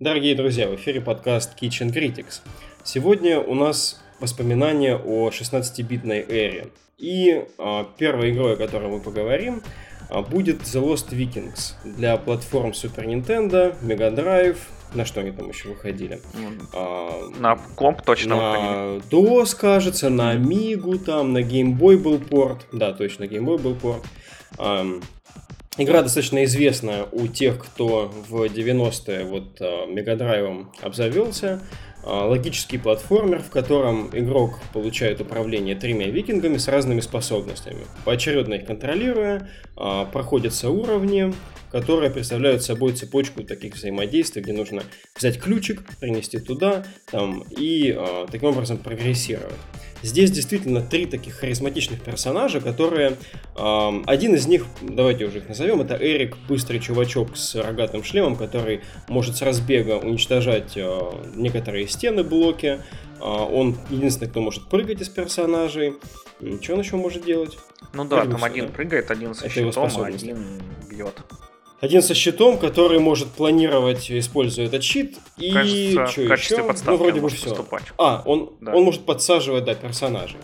Дорогие друзья, в эфире подкаст Kitchen Critics. Сегодня у нас воспоминания о 16-битной эре. И а, первой игрой, о которой мы поговорим, а, будет The Lost Vikings для платформ Super Nintendo, Mega Drive, на что они там еще выходили? А, на комп точно На выходили. DOS, кажется, на Amiga, там, на Game Boy был порт. Да, точно, Game Boy был порт. Игра достаточно известная у тех, кто в 90-е вот Мегадрайвом обзавелся. А, логический платформер, в котором игрок получает управление тремя викингами с разными способностями. Поочередно их контролируя, а, проходятся уровни, которые представляют собой цепочку таких взаимодействий, где нужно взять ключик, принести туда там, и э, таким образом прогрессировать. Здесь действительно три таких харизматичных персонажа, которые... Э, один из них, давайте уже их назовем, это Эрик, быстрый чувачок с рогатым шлемом, который может с разбега уничтожать э, некоторые стены, блоки. Э, он единственный, кто может прыгать из персонажей. Что он еще может делать? Ну да, Прыгнуть, там один да? прыгает, один со щитом, а один бьет. Один со щитом, который может планировать, используя этот щит. И Кажется, что еще? Ну, вроде бы все. Поступать. А, он, да. он может подсаживать, да, персонажей.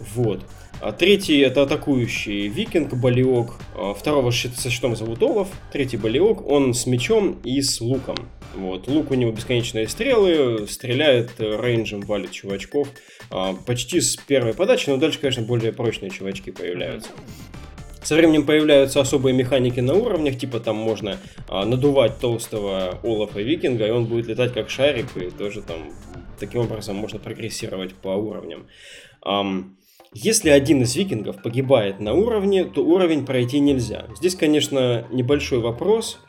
Вот. А третий это атакующий викинг, болиок. А второго щит, со щитом зовут Олаф. Третий болиок, он с мечом и с луком. Вот. Лук у него бесконечные стрелы, стреляет рейнджем, валит чувачков. А, почти с первой подачи, но дальше, конечно, более прочные чувачки появляются. Со временем появляются особые механики на уровнях, типа там можно а, надувать толстого Олафа Викинга, и он будет летать как шарик, и тоже там таким образом можно прогрессировать по уровням. Um, если один из викингов погибает на уровне, то уровень пройти нельзя. Здесь, конечно, небольшой вопрос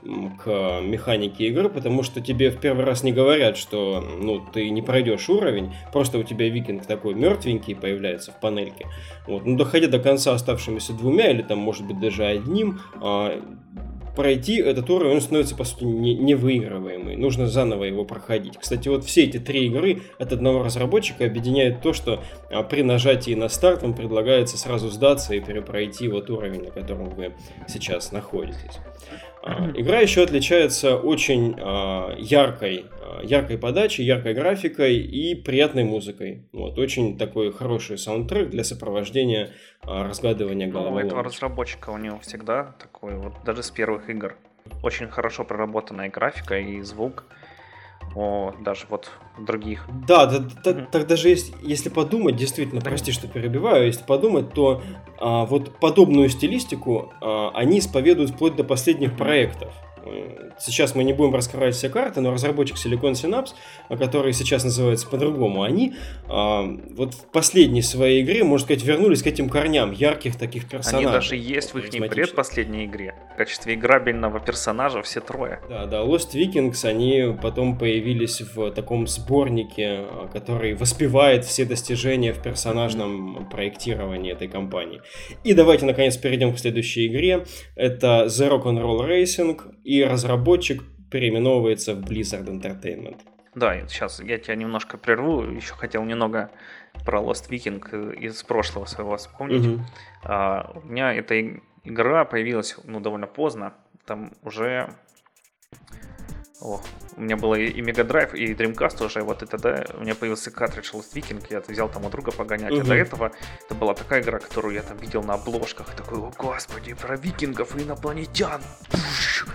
к механике игры, потому что тебе в первый раз не говорят, что ну, ты не пройдешь уровень, просто у тебя викинг такой мертвенький появляется в панельке. Вот. Но доходя до конца оставшимися двумя, или там, может быть, даже одним, а, пройти этот уровень, он становится, по сути, не, невыигрываемый. Нужно заново его проходить. Кстати, вот все эти три игры от одного разработчика объединяет то, что а, при нажатии на старт вам предлагается сразу сдаться и перепройти вот уровень, на котором вы сейчас находитесь. А, игра еще отличается очень а, яркой, а, яркой подачей, яркой графикой и приятной музыкой. Вот, очень такой хороший саундтрек для сопровождения разгадывания головоломок. Ну, у этого разработчика у него всегда такой, вот даже с первых игр, очень хорошо проработанная графика и звук о даже вот других. Да, да, да mm-hmm. так даже есть, если подумать, действительно, прости, что перебиваю, если подумать, то а, вот подобную стилистику а, они исповедуют вплоть до последних проектов. Сейчас мы не будем раскрывать все карты, но разработчик Silicon Synapse, который сейчас называется по-другому, они а, вот в последней своей игре, можно сказать, вернулись к этим корням ярких таких персонажей. Они даже есть в их предпоследней игре. В качестве играбельного персонажа все трое. Да, да, Lost Vikings, они потом появились в таком сборнике, который воспевает все достижения в персонажном проектировании этой компании. И давайте, наконец, перейдем к следующей игре. Это The Rock'n'Roll Racing и разработчик переименовывается в Blizzard Entertainment. Да, сейчас я тебя немножко прерву. Еще хотел немного про Lost Viking из прошлого своего вспомнить. Угу. А, у меня эта игра появилась ну, довольно поздно. Там уже о, у меня было и Mega Drive, и Dreamcast уже, вот это, да, у меня появился картридж Lost Viking, я взял там у друга погонять, угу. а до этого это была такая игра, которую я там видел на обложках, такой, о господи, про викингов и инопланетян, Пуш!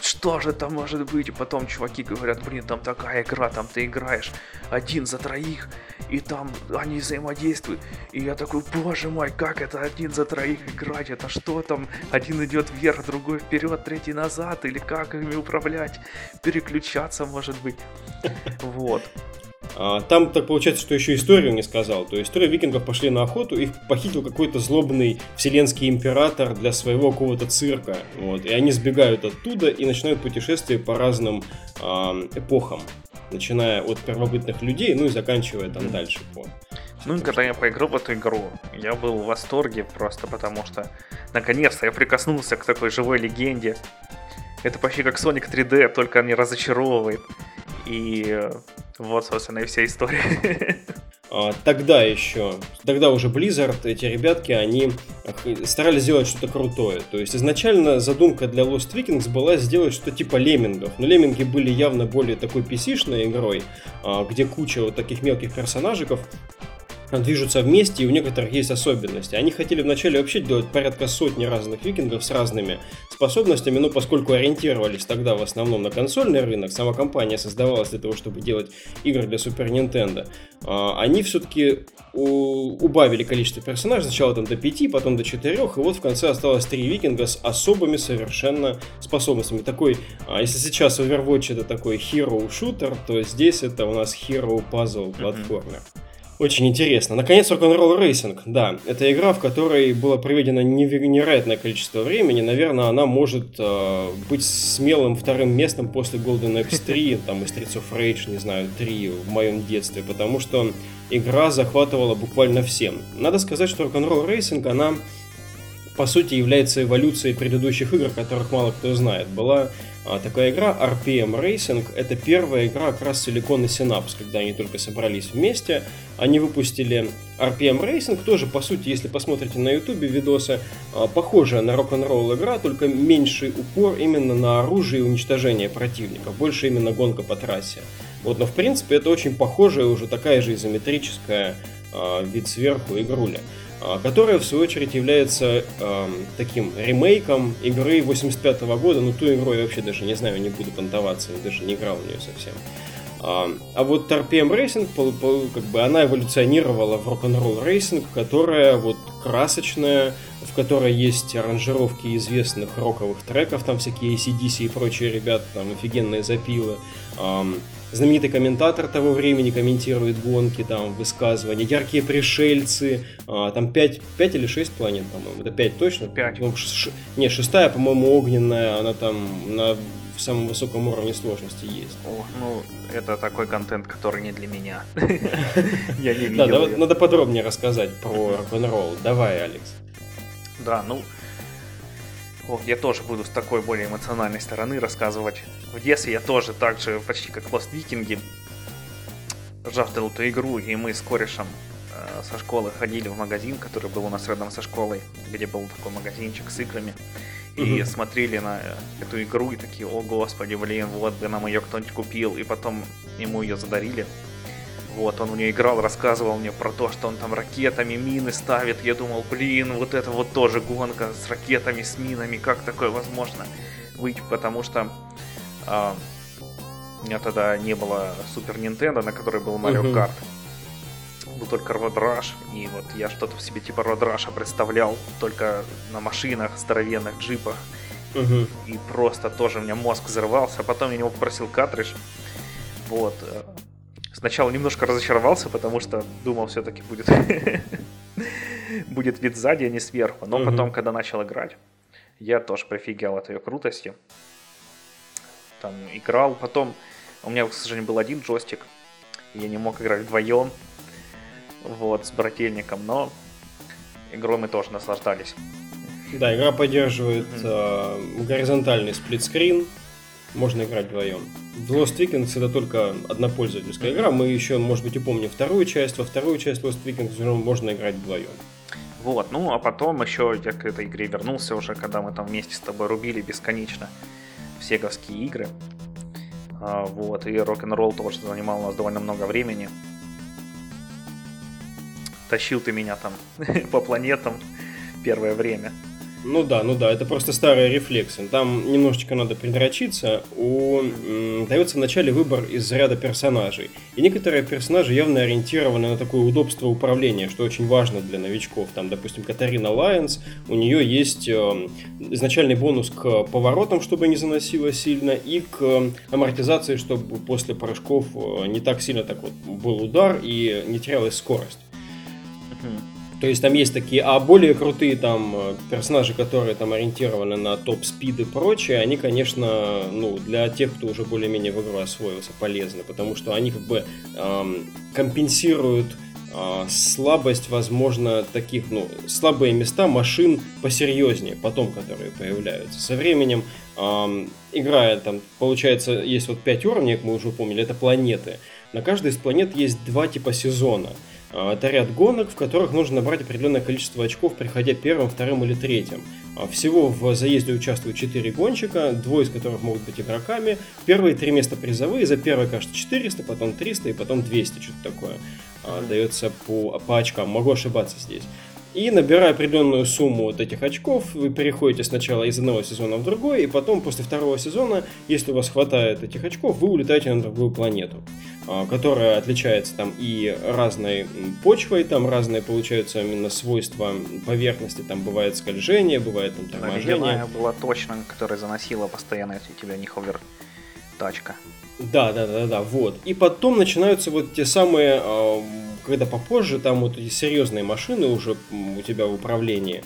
Что же там может быть? И потом чуваки говорят, блин, там такая игра, там ты играешь один за троих, и там они взаимодействуют. И я такой, боже мой, как это один за троих играть? Это что там? Один идет вверх, другой вперед, третий назад, или как ими управлять? Переключаться, может быть. Вот. А, там так получается, что еще историю не сказал. То есть трое викингов пошли на охоту, их похитил какой-то злобный вселенский император для своего какого-то цирка. Вот, и они сбегают оттуда и начинают путешествие по разным э, эпохам. Начиная от первобытных людей, ну и заканчивая там дальше по ну и когда я поиграл в эту игру, я был в восторге просто потому что наконец-то я прикоснулся к такой живой легенде. Это почти как Sonic 3D, только не разочаровывает. И вот, собственно, и вся история. а, тогда еще, тогда уже Blizzard, эти ребятки, они старались сделать что-то крутое. То есть изначально задумка для Lost Vikings была сделать что-то типа леммингов. Но лемминги были явно более такой PC-шной игрой, а, где куча вот таких мелких персонажиков, движутся вместе, и у некоторых есть особенности. Они хотели вначале вообще делать порядка сотни разных викингов с разными способностями, но поскольку ориентировались тогда в основном на консольный рынок, сама компания создавалась для того, чтобы делать игры для Super Nintendo, а, они все-таки убавили количество персонажей, сначала там до 5, потом до 4, и вот в конце осталось 3 викинга с особыми совершенно способностями. Такой, а, если сейчас Overwatch это такой hero shooter, то здесь это у нас hero puzzle платформер. Mm-hmm. Очень интересно. Наконец, Rock'n'Roll Racing. Да, это игра, в которой было проведено невероятное количество времени. Наверное, она может э, быть смелым вторым местом после Golden Axe 3, там, и Streets of Rage, не знаю, 3 в моем детстве, потому что игра захватывала буквально всем. Надо сказать, что Rock'n'Roll Racing, она по сути является эволюцией предыдущих игр, которых мало кто знает. Была а, такая игра RPM Racing. Это первая игра как раз Silicon и Synapse, когда они только собрались вместе. Они выпустили RPM Racing, тоже, по сути, если посмотрите на YouTube видосы, а, похожая на рок-н-ролл игра, только меньший упор именно на оружие и уничтожение противника, больше именно гонка по трассе. Вот, но в принципе это очень похожая, уже такая же изометрическая э, вид сверху игруля. А, которая в свою очередь является э, таким ремейком игры 85 -го года. Ну, ту игру я вообще даже не знаю, не буду понтоваться, даже не играл в нее совсем. А, а вот RPM Racing, как бы она эволюционировала в Rock 'n Roll Racing, которая вот красочная, в которой есть аранжировки известных роковых треков, там всякие AC/DC и прочие ребята, там офигенные запилы знаменитый комментатор того времени комментирует гонки, там, высказывания, яркие пришельцы, а, там 5, 5 или 6 планет, по-моему, это 5 точно? 5. Ну, ш, не, шестая, по-моему, огненная, она там на в самом высоком уровне сложности есть. О, ну, это такой контент, который не для меня. Я не видел. Да, надо подробнее рассказать про рок-н-ролл. Давай, Алекс. Да, ну, о, я тоже буду с такой более эмоциональной стороны рассказывать. В детстве я тоже так же, почти как Lost Викинги, жаждал эту игру, и мы с корешем э, со школы ходили в магазин, который был у нас рядом со школой, где был такой магазинчик с играми, и mm-hmm. смотрели на эту игру и такие, о господи, блин, вот бы нам ее кто-нибудь купил, и потом ему ее задарили. Вот, он у нее играл, рассказывал мне про то, что он там ракетами мины ставит. Я думал, блин, вот это вот тоже гонка с ракетами, с минами, как такое возможно быть, потому что а, у меня тогда не было Супер Нинтендо, на которой был Марио uh-huh. Карт. Был только Rush, и вот я что-то в себе типа Rush представлял, только на машинах, здоровенных джипах. Uh-huh. И просто тоже у меня мозг взорвался, а потом я него попросил картридж. Вот, э, Сначала немножко разочаровался, потому что думал, все-таки будет, будет вид сзади, а не сверху. Но потом, когда начал играть, я тоже прифигел от ее крутости. Там играл, потом у меня, к сожалению, был один джойстик, я не мог играть вдвоем, вот, с брательником, но игрой мы тоже наслаждались. Да, игра поддерживает mm-hmm. э, горизонтальный сплитскрин, можно играть вдвоем. В Lost Vikings это только одна пользовательская игра. Мы еще, может быть, и помним вторую часть. Во вторую часть Lost Vikings можно играть вдвоем. Вот, ну а потом еще я к этой игре вернулся уже, когда мы там вместе с тобой рубили бесконечно всеговские игры. А, вот, и рок-н-ролл тоже занимал у нас довольно много времени. Тащил ты меня там по планетам первое время. Ну да, ну да, это просто старые рефлексы. Там немножечко надо придрочиться. У, м, дается вначале выбор из ряда персонажей. И некоторые персонажи явно ориентированы на такое удобство управления, что очень важно для новичков. Там, допустим, Катарина Лайонс, у нее есть э, изначальный бонус к поворотам, чтобы не заносило сильно, и к амортизации, чтобы после прыжков э, не так сильно так вот был удар и не терялась скорость. То есть там есть такие, а более крутые там э, персонажи, которые там ориентированы на топ-спид и прочее, они, конечно, ну, для тех, кто уже более-менее в игру освоился, полезны, потому что они как бы эм, компенсируют э, слабость, возможно, таких, ну, слабые места машин посерьезнее, потом, которые появляются. Со временем, эм, играя там, получается, есть вот 5 уровней, как мы уже помнили, это планеты. На каждой из планет есть два типа сезона – А, это ряд гонок, в которых нужно набрать определенное количество очков, приходя первым, вторым или третьим. А, всего в заезде участвуют 4 гонщика, двое из которых могут быть игроками. Первые три места призовые, за первое, кажется, 400, потом 300 и потом 200, что-то такое. Дается по, по очкам, могу ошибаться здесь. И набирая определенную сумму вот этих очков, вы переходите сначала из одного сезона в другой, и потом после второго сезона, если у вас хватает этих очков, вы улетаете на другую планету, а, которая отличается там и разной почвой, там разные получаются именно свойства поверхности, там бывает скольжение, бывает там торможение. Ледяная была точно, которая заносила постоянно, если у тебя не ховер тачка. Да, да, да, да, вот. И потом начинаются вот те самые а, когда попозже там вот эти серьезные машины уже у тебя в управлении,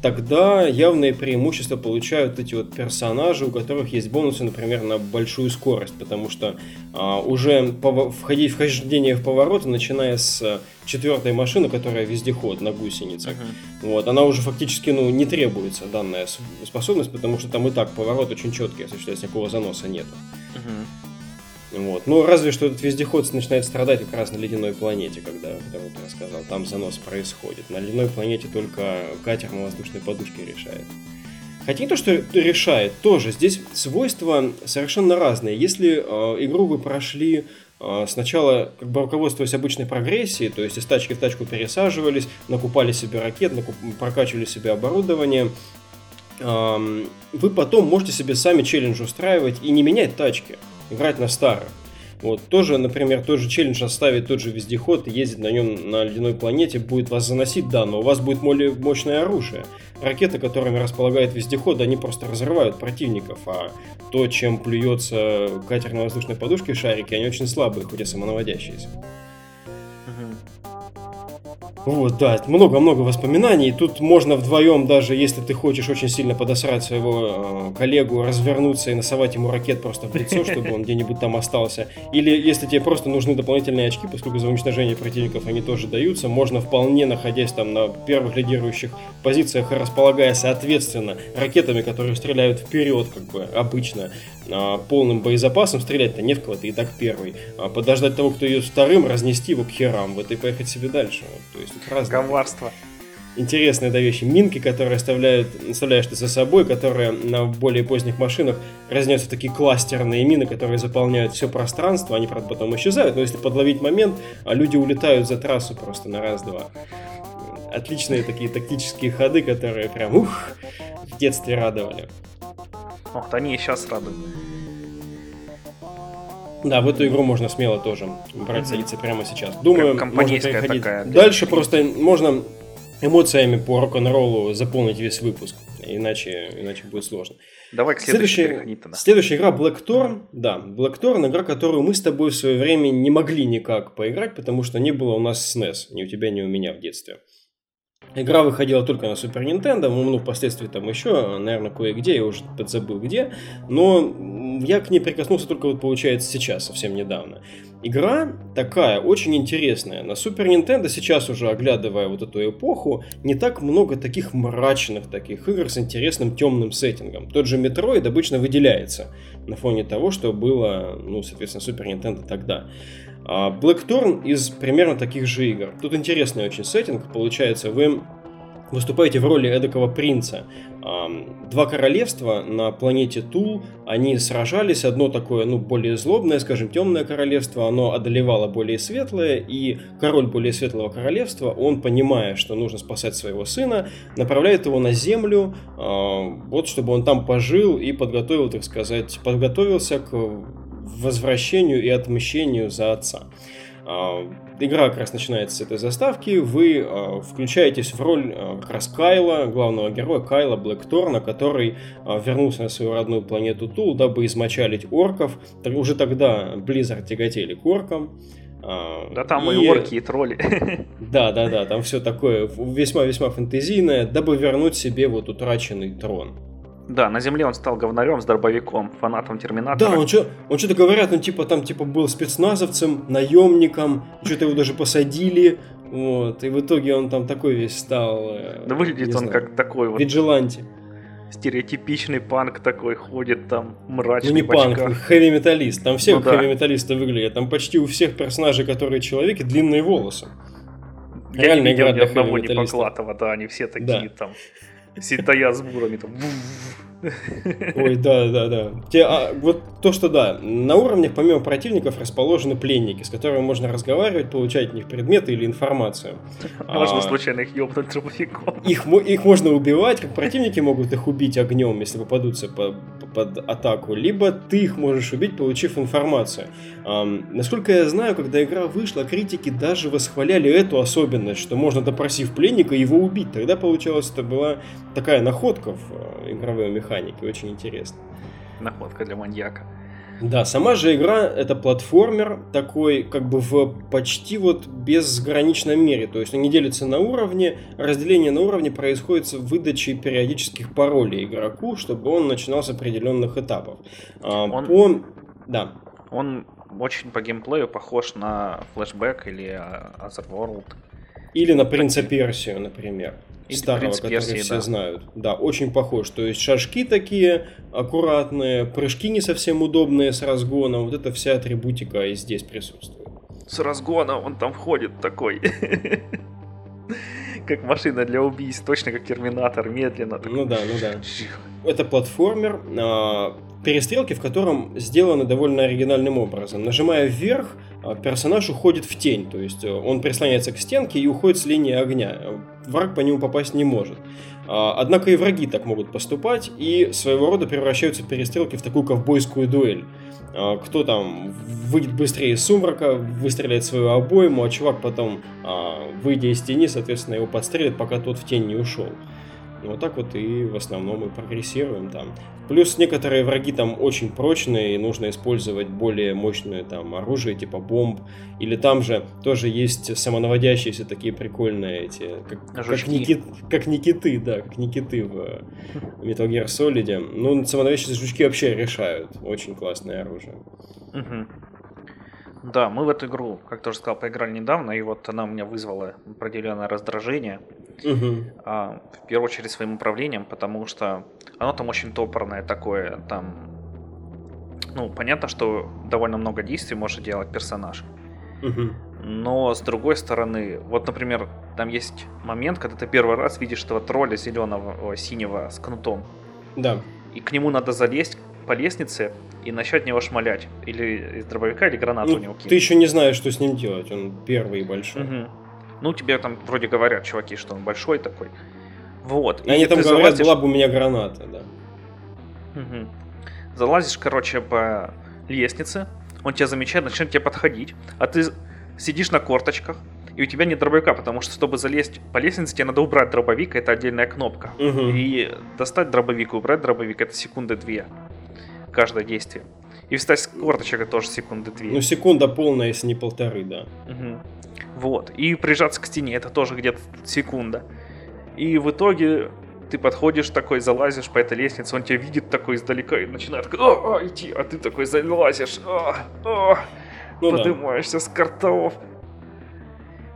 тогда явное преимущество получают эти вот персонажи, у которых есть бонусы, например, на большую скорость, потому что а, уже входить вхождение в повороты, начиная с четвертой машины, которая вездеход на гусеницах, uh-huh. вот, она уже фактически ну, не требуется, данная способность, потому что там и так поворот очень четкий, осуществляется, никакого заноса нет. Uh-huh. Вот. Ну, разве что этот вездеход начинает страдать как раз на ледяной планете, когда, когда вот я рассказал, там занос происходит. На ледяной планете только катер на воздушной подушке решает. Хотя не то, что решает, тоже здесь свойства совершенно разные. Если э, игру вы прошли э, сначала как бы руководствуясь обычной прогрессией, то есть из тачки в тачку пересаживались, накупали себе ракет, накуп... прокачивали себе оборудование, э, вы потом можете себе сами челлендж устраивать и не менять тачки играть на старых. Вот, тоже, например, тот же челлендж оставить тот же вездеход и ездить на нем на ледяной планете будет вас заносить, да, но у вас будет более мощное оружие. Ракеты, которыми располагает вездеход, они просто разрывают противников, а то, чем плюется катер на воздушной подушке шарики, они очень слабые, хоть и самонаводящиеся. Вот, да, много-много воспоминаний. Тут можно вдвоем, даже если ты хочешь очень сильно подосрать своего э, коллегу, развернуться и насовать ему ракет просто в лицо, чтобы он где-нибудь там остался. Или если тебе просто нужны дополнительные очки, поскольку за уничтожение противников они тоже даются, можно вполне, находясь там на первых лидирующих позициях, располагая соответственно ракетами, которые стреляют вперед, как бы обычно, а, полным боезапасом стрелять-то не в кого, ты и так первый. А подождать того, кто идет вторым, разнести его к херам, вот и поехать себе дальше. То есть разные. Коварство. Интересные да, вещи. Минки, которые оставляют, оставляешь ты за собой, которые на более поздних машинах разнятся такие кластерные мины, которые заполняют все пространство, они, правда, потом исчезают, но если подловить момент, а люди улетают за трассу просто на раз-два. Отличные такие тактические ходы, которые прям ух, в детстве радовали. Вот они и сейчас радуют. Да, в эту игру можно смело тоже брать, садиться прямо сейчас. Думаю, можно переходить такая, дальше. Просто можно эмоциями по рок-н-роллу заполнить весь выпуск. Иначе, иначе будет сложно. Давай к следующей следующая. Следующая игра Blackthorn. Да, Blackthorn игра, которую мы с тобой в свое время не могли никак поиграть, потому что не было у нас SNES. Ни у тебя, ни у меня в детстве. Игра выходила только на Супер Nintendo, ну, впоследствии там еще, наверное, кое-где, я уже подзабыл где, но я к ней прикоснулся только вот, получается, сейчас, совсем недавно. Игра такая, очень интересная. На Супер Nintendo сейчас уже, оглядывая вот эту эпоху, не так много таких мрачных таких игр с интересным темным сеттингом. Тот же Metroid обычно выделяется на фоне того, что было, ну, соответственно, Супер Nintendo тогда. А Blackthorn из примерно таких же игр. Тут интересный очень сеттинг. Получается, вы выступаете в роли эдакого принца. Два королевства на планете Тул, они сражались, одно такое, ну, более злобное, скажем, темное королевство, оно одолевало более светлое, и король более светлого королевства, он, понимая, что нужно спасать своего сына, направляет его на землю, вот, чтобы он там пожил и подготовил, так сказать, подготовился к возвращению и отмщению за отца. А, игра как раз начинается с этой заставки, вы а, включаетесь в роль а, как раз Кайла, главного героя Кайла Блэкторна, который вернулся на свою родную планету Тул, дабы измочалить орков. Уже тогда Blizzard тяготели к оркам. Да там и, и орки, и тролли. Да, да, да, там все такое весьма-весьма фэнтезийное, дабы вернуть себе вот утраченный трон. Да, на земле он стал говнарем с дробовиком, фанатом Терминатора. Да, он, что, он что-то говорят, ну типа там типа был спецназовцем, наемником, что-то его даже посадили, вот, и в итоге он там такой весь стал. Э, да выглядит он знаю, как такой вот. Виджиланти. Стереотипичный панк такой ходит там мрачный. Ну не панк, хэви-металлист. Там все ну, да. хэви-металлисты выглядят. Там почти у всех персонажей, которые человеки, длинные волосы. Я не видел ни одного Непоклатова, да, они все такие там, стоят с бурами, там, Ой, да, да, да. Те, а, вот то, что да, на уровнях помимо противников расположены пленники, с которыми можно разговаривать, получать от них предметы или информацию. Можно а, случайно их ёбнуть дробовиком. Их, их можно убивать, как противники могут их убить огнем, если попадутся по, под атаку, либо ты их можешь убить, получив информацию. А, насколько я знаю, когда игра вышла, критики даже восхваляли эту особенность, что можно, допросив пленника, его убить. Тогда, получалось, это была такая находка в э, игровой механике очень интересно. Находка для маньяка. Да, сама же игра это платформер такой, как бы в почти вот безграничном мире. То есть он не делится на уровне, разделение на уровне происходит с выдачей периодических паролей игроку, чтобы он начинал с определенных этапов. А, он... По... Да. Он очень по геймплею похож на флешбэк или Otherworld. Или на Принца Персию, например. И старого, который Персии, все да. знают. Да, очень похож. То есть шажки такие аккуратные, прыжки не совсем удобные с разгоном. Вот эта вся атрибутика и здесь присутствует. С разгона он там входит такой. Как машина для убийств, точно как терминатор, медленно. Ну да, ну да. Это платформер, а, перестрелки, в котором сделаны довольно оригинальным образом. Нажимая вверх, персонаж уходит в тень, то есть э, он прислоняется к стенке и уходит с линии огня. Враг по нему попасть не может. А, однако и враги так могут поступать, и своего рода превращаются перестрелки в такую ковбойскую дуэль. А, кто там выйдет быстрее из сумрака, выстреляет свою обойму, а чувак потом, выйдя из тени, соответственно, его подстрелит, пока тот в тень не ушел. Вот так вот и в основном мы прогрессируем там. Плюс некоторые враги там очень прочные, и нужно использовать более мощное там оружие, типа бомб. Или там же тоже есть самонаводящиеся такие прикольные эти, как, как, Никит, как Никиты, да, как Никиты в Metal Gear Solid. Ну, самонаводящиеся жучки вообще решают. Очень классное оружие. Угу. Да, мы в эту игру, как тоже сказал, поиграли недавно, и вот она у меня вызвала определенное раздражение. Угу. А, в первую очередь своим управлением, потому что оно там очень топорное такое, там... Ну, понятно, что довольно много действий может делать персонаж. Угу. Но с другой стороны, вот, например, там есть момент, когда ты первый раз видишь этого тролля зеленого, синего с кнутом. Да. И к нему надо залезть по лестнице, и начать него шмалять. Или из дробовика, или гранату ну, у него кинуть. Ты еще не знаешь, что с ним делать, он первый и большой. Угу. Ну, тебе там вроде говорят, чуваки, что он большой такой. Вот. И Они там говорят, залазишь... была бы у меня граната, да. Угу. Залазишь, короче, по лестнице, он тебя замечает, начинает тебе подходить, а ты сидишь на корточках, и у тебя нет дробовика, потому что, чтобы залезть по лестнице, тебе надо убрать дробовик, это отдельная кнопка. Угу. И достать дробовик и убрать дробовик, это секунды две каждое действие. И встать с корточек тоже секунды две. Ну, секунда полная, если не полторы, да. Угу. Вот. И прижаться к стене, это тоже где-то секунда. И в итоге ты подходишь такой, залазишь по этой лестнице, он тебя видит такой издалека и начинает о, о, идти, а ты такой залазишь, о, о, ну, поднимаешься да. с картов.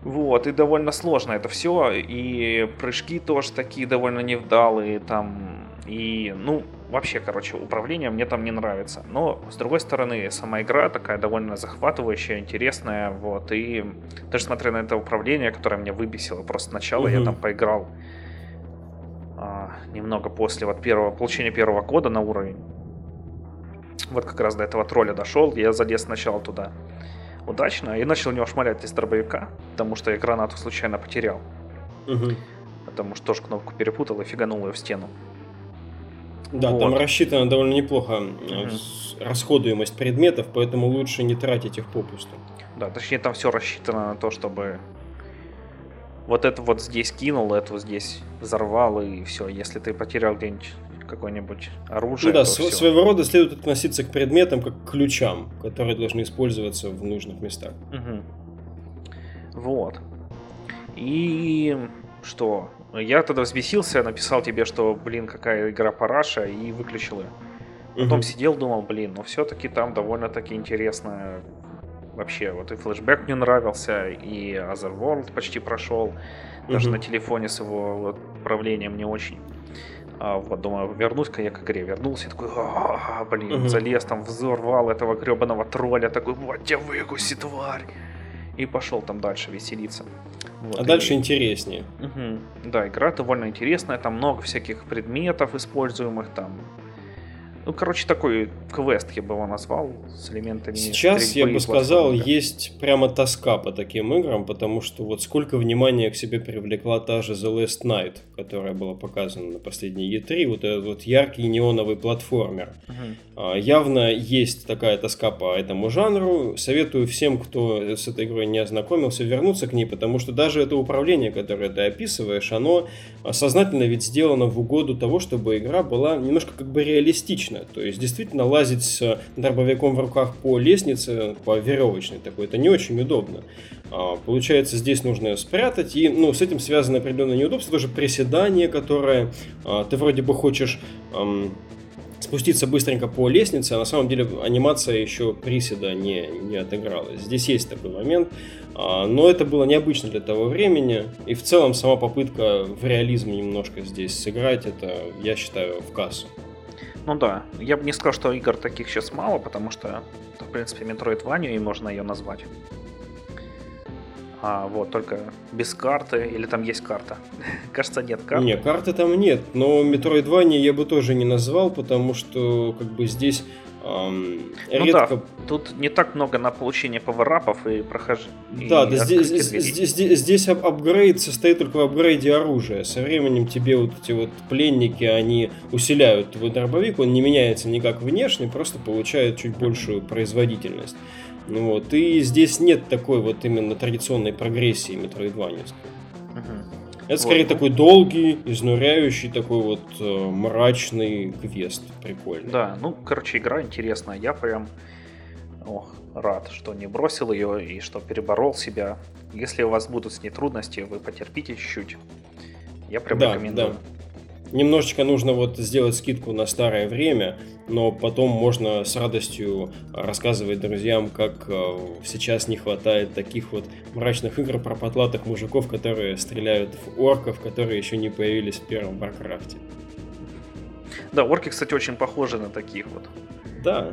Вот, и довольно сложно это все, и прыжки тоже такие довольно невдалые, там, и, ну, вообще, короче, управление мне там не нравится. Но, с другой стороны, сама игра такая довольно захватывающая, интересная, вот, и даже смотря на это управление, которое меня выбесило просто сначала, угу. я там поиграл а, немного после вот первого, получения первого кода на уровень. Вот как раз до этого тролля дошел, я залез сначала туда удачно и начал у него шмалять из дробовика, потому что я гранату случайно потерял. Угу. Потому что тоже кнопку перепутал и фиганул ее в стену. Да, вот. там рассчитана довольно неплохо угу. расходуемость предметов, поэтому лучше не тратить их попусту. Да, точнее там все рассчитано на то, чтобы вот это вот здесь кинул, это вот здесь взорвал, и все. Если ты потерял где-нибудь какое-нибудь оружие. Ну да, св- своего рода следует относиться к предметам как к ключам, которые должны использоваться в нужных местах. Угу. Вот. И что? Я тогда взбесился, написал тебе, что, блин, какая игра параша, и выключил ее. Потом угу. сидел, думал, блин, ну все-таки там довольно-таки интересно. Вообще, вот и флешбэк мне нравился, и Otherworld почти прошел. Даже угу. на телефоне с его вот, управлением не очень. А, вот, думаю, вернусь-ка я к игре. Вернулся и такой, а, блин, угу. залез там, взорвал этого гребаного тролля, такой, вот тебя выкуси, тварь. И пошел там дальше веселиться. Вот, а дальше интереснее. Угу. Да, игра довольно интересная, там много всяких предметов используемых, там ну, короче, такой квест я бы его назвал с элементами. Сейчас я бы сказал, есть прямо тоска по таким играм, потому что вот сколько внимания к себе привлекла та же The Last Night, которая была показана на последней E3, вот этот вот яркий неоновый платформер. Угу. Явно есть такая тоска по этому жанру. Советую всем, кто с этой игрой не ознакомился, вернуться к ней, потому что даже это управление, которое ты описываешь, оно сознательно ведь сделано в угоду того, чтобы игра была немножко как бы реалистична необычно. То есть, действительно, лазить с дробовиком в руках по лестнице, по веревочной такой, это не очень удобно. А, получается, здесь нужно спрятать, и ну, с этим связано определенное неудобство, тоже приседание, которое а, ты вроде бы хочешь спуститься быстренько по лестнице, а на самом деле анимация еще приседа не, не отыгралась. Здесь есть такой момент, а, но это было необычно для того времени, и в целом сама попытка в реализм немножко здесь сыграть, это, я считаю, в кассу. Ну да, я бы не сказал, что игр таких сейчас мало, потому что, в принципе, Metroidvania и можно ее назвать. А, вот, только без карты, или там есть карта? Кажется, нет карты. Нет, карты там нет, но Metroidvania я бы тоже не назвал, потому что, как бы, здесь Эм, ну редко... да, тут не так много на получение пауэрапов и прохождения. Да, да здесь, здесь, здесь, здесь апгрейд состоит только в апгрейде оружия. Со временем тебе вот эти вот пленники, они усиляют твой дробовик, он не меняется никак внешне, просто получает чуть большую производительность. Ну вот, и здесь нет такой вот именно традиционной прогрессии метроидваневской. Угу. Это скорее такой долгий, изнуряющий, такой вот э, мрачный квест. Прикольный. Да, ну, короче, игра интересная. Я прям ох, рад, что не бросил ее и что переборол себя. Если у вас будут с ней трудности, вы потерпите чуть-чуть. Я прям да, рекомендую. Да немножечко нужно вот сделать скидку на старое время, но потом можно с радостью рассказывать друзьям, как э, сейчас не хватает таких вот мрачных игр про потлатых мужиков, которые стреляют в орков, которые еще не появились в первом Warcraft е. Да, орки, кстати, очень похожи на таких вот. Да.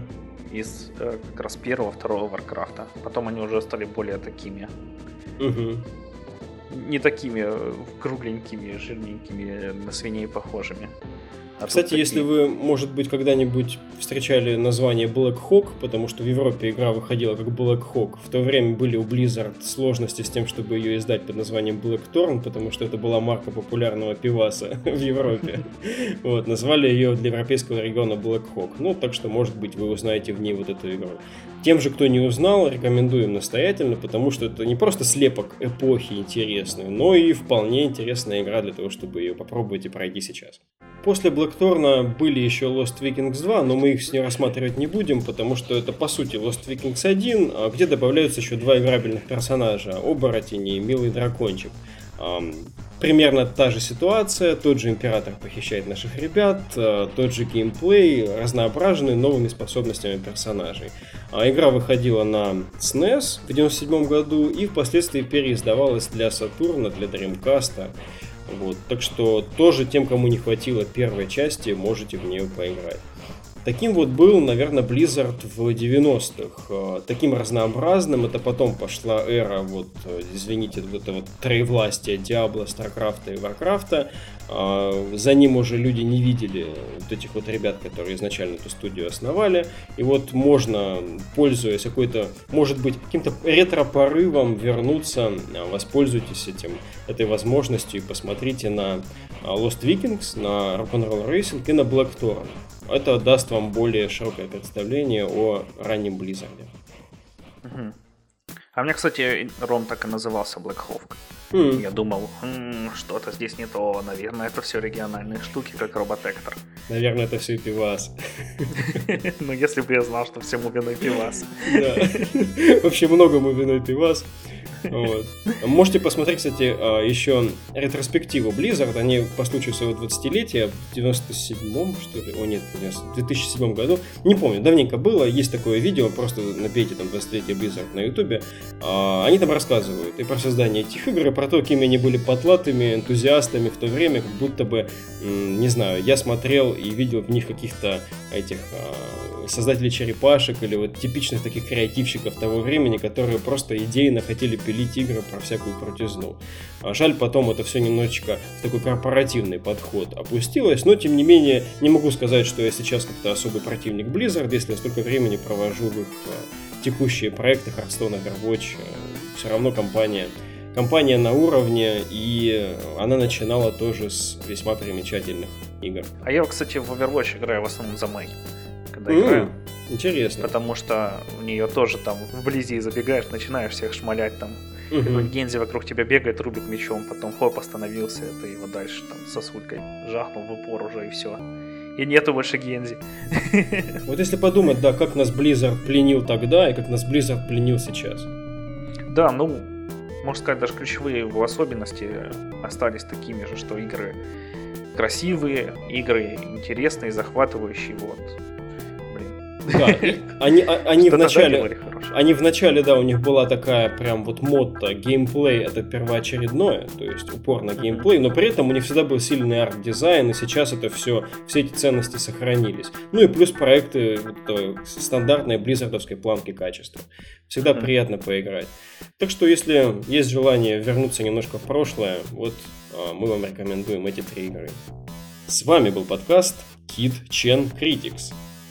Из э, как раз первого, второго Варкрафта. Потом они уже стали более такими. Угу не такими э, кругленькими, жирненькими, на свиней похожими. А Кстати, такие... если вы, может быть, когда-нибудь встречали название Black Hawk, потому что в Европе игра выходила как Black Hawk, в то время были у Blizzard сложности с тем, чтобы ее издать под названием Black Thorn, потому что это была марка популярного пиваса в Европе. Вот, назвали ее для европейского региона Black Hawk. Ну, так что, может быть, вы узнаете в ней вот эту игру. Тем же, кто не узнал, рекомендуем настоятельно, потому что это не просто слепок эпохи интересный, но и вполне интересная игра для того, чтобы ее попробовать и пройти сейчас. После Blackthorn были еще Lost Vikings 2, но мы их с ней рассматривать не будем, потому что это по сути Lost Vikings 1, а где добавляются еще два играбельных персонажа, оборотень и милый дракончик. Примерно та же ситуация, тот же император похищает наших ребят, э, тот же геймплей, разноображенный новыми способностями персонажей. А игра выходила на SNES в 1997 году и впоследствии переиздавалась для Сатурна, для Dreamcast. Вот. Так что тоже тем, кому не хватило первой части, можете в нее поиграть. Таким вот был, наверное, Blizzard в 90-х. Э, таким разнообразным. Это потом пошла эра, вот, э, извините, вот это вот троевластия Diablo, StarCraft а и Warcraft а. Э, за ним уже люди не видели вот этих вот ребят, которые изначально эту студию основали. И вот можно, пользуясь какой-то, может быть, каким-то ретро-порывом вернуться, воспользуйтесь этим, этой возможностью и посмотрите на Lost Vikings, на Rock'n'Roll Racing и на Blackthorne. Это даст вам более широкое представление о раннем Blizzard е. Угу. А мне, кстати, Ром так и назывался Black Hawk. М-м. Я думал, м-м, что-то здесь не то. Наверное, это все региональные штуки, как Probotector. Наверное, это все пивас. Ну, если бы я знал, что всему виной пивас. Да. Вообще многому виной пивас. Вот. Можете посмотреть, кстати, а, еще ретроспективу Blizzard. Они по случаю своего 20-летия в 97-м, что ли, о нет, в 2007 году, не помню, давненько было, есть такое видео, просто набейте там 20-летие Blizzard на ютубе. А, они там рассказывают и про создание этих игр, и про то, какими они были потлатыми энтузиастами в то время, как будто бы, не знаю, я смотрел и видел в них каких-то этих а, создателей черепашек или вот типичных таких креативщиков того времени, которые просто идейно хотели пилить игры про всякую крутизну. А жаль, потом это все немножечко в такой корпоративный подход опустилось, но тем не менее не могу сказать, что я сейчас как-то особый противник Blizzard, если я столько времени провожу в их а, текущие проекты Hearthstone, Overwatch, все равно компания компания на уровне, и она начинала тоже с весьма примечательных игр. А я, кстати, в Overwatch играю в основном за Мэй. Когда mm, играю. Интересно. Потому что у нее тоже там вблизи забегаешь, начинаешь всех шмалять там. Угу. Гензи вокруг тебя бегает, рубит мечом, потом хоп, остановился, ты его дальше там сосулькой жахнул в упор уже и все. И нету больше Гензи. Вот если подумать, да, как нас Blizzard пленил тогда и как нас Blizzard пленил сейчас. Да, ну, можно сказать, даже ключевые его особенности остались такими же, что игры красивые, игры интересные, захватывающие, вот. Да, они, а, они в начале, они в начале, да, у них была такая прям вот motto, геймплей это первоочередное, то есть упор на геймплей, но при этом у них всегда был сильный арт-дизайн, и сейчас это все, все эти ценности сохранились. Ну и плюс проекты вот, стандартной Blizzard овской планки качества. Всегда mm-hmm. приятно поиграть. Так что, если есть желание вернуться немножко в прошлое, вот а, мы вам рекомендуем эти три игры. С вами был подкаст Kid Chen Critics.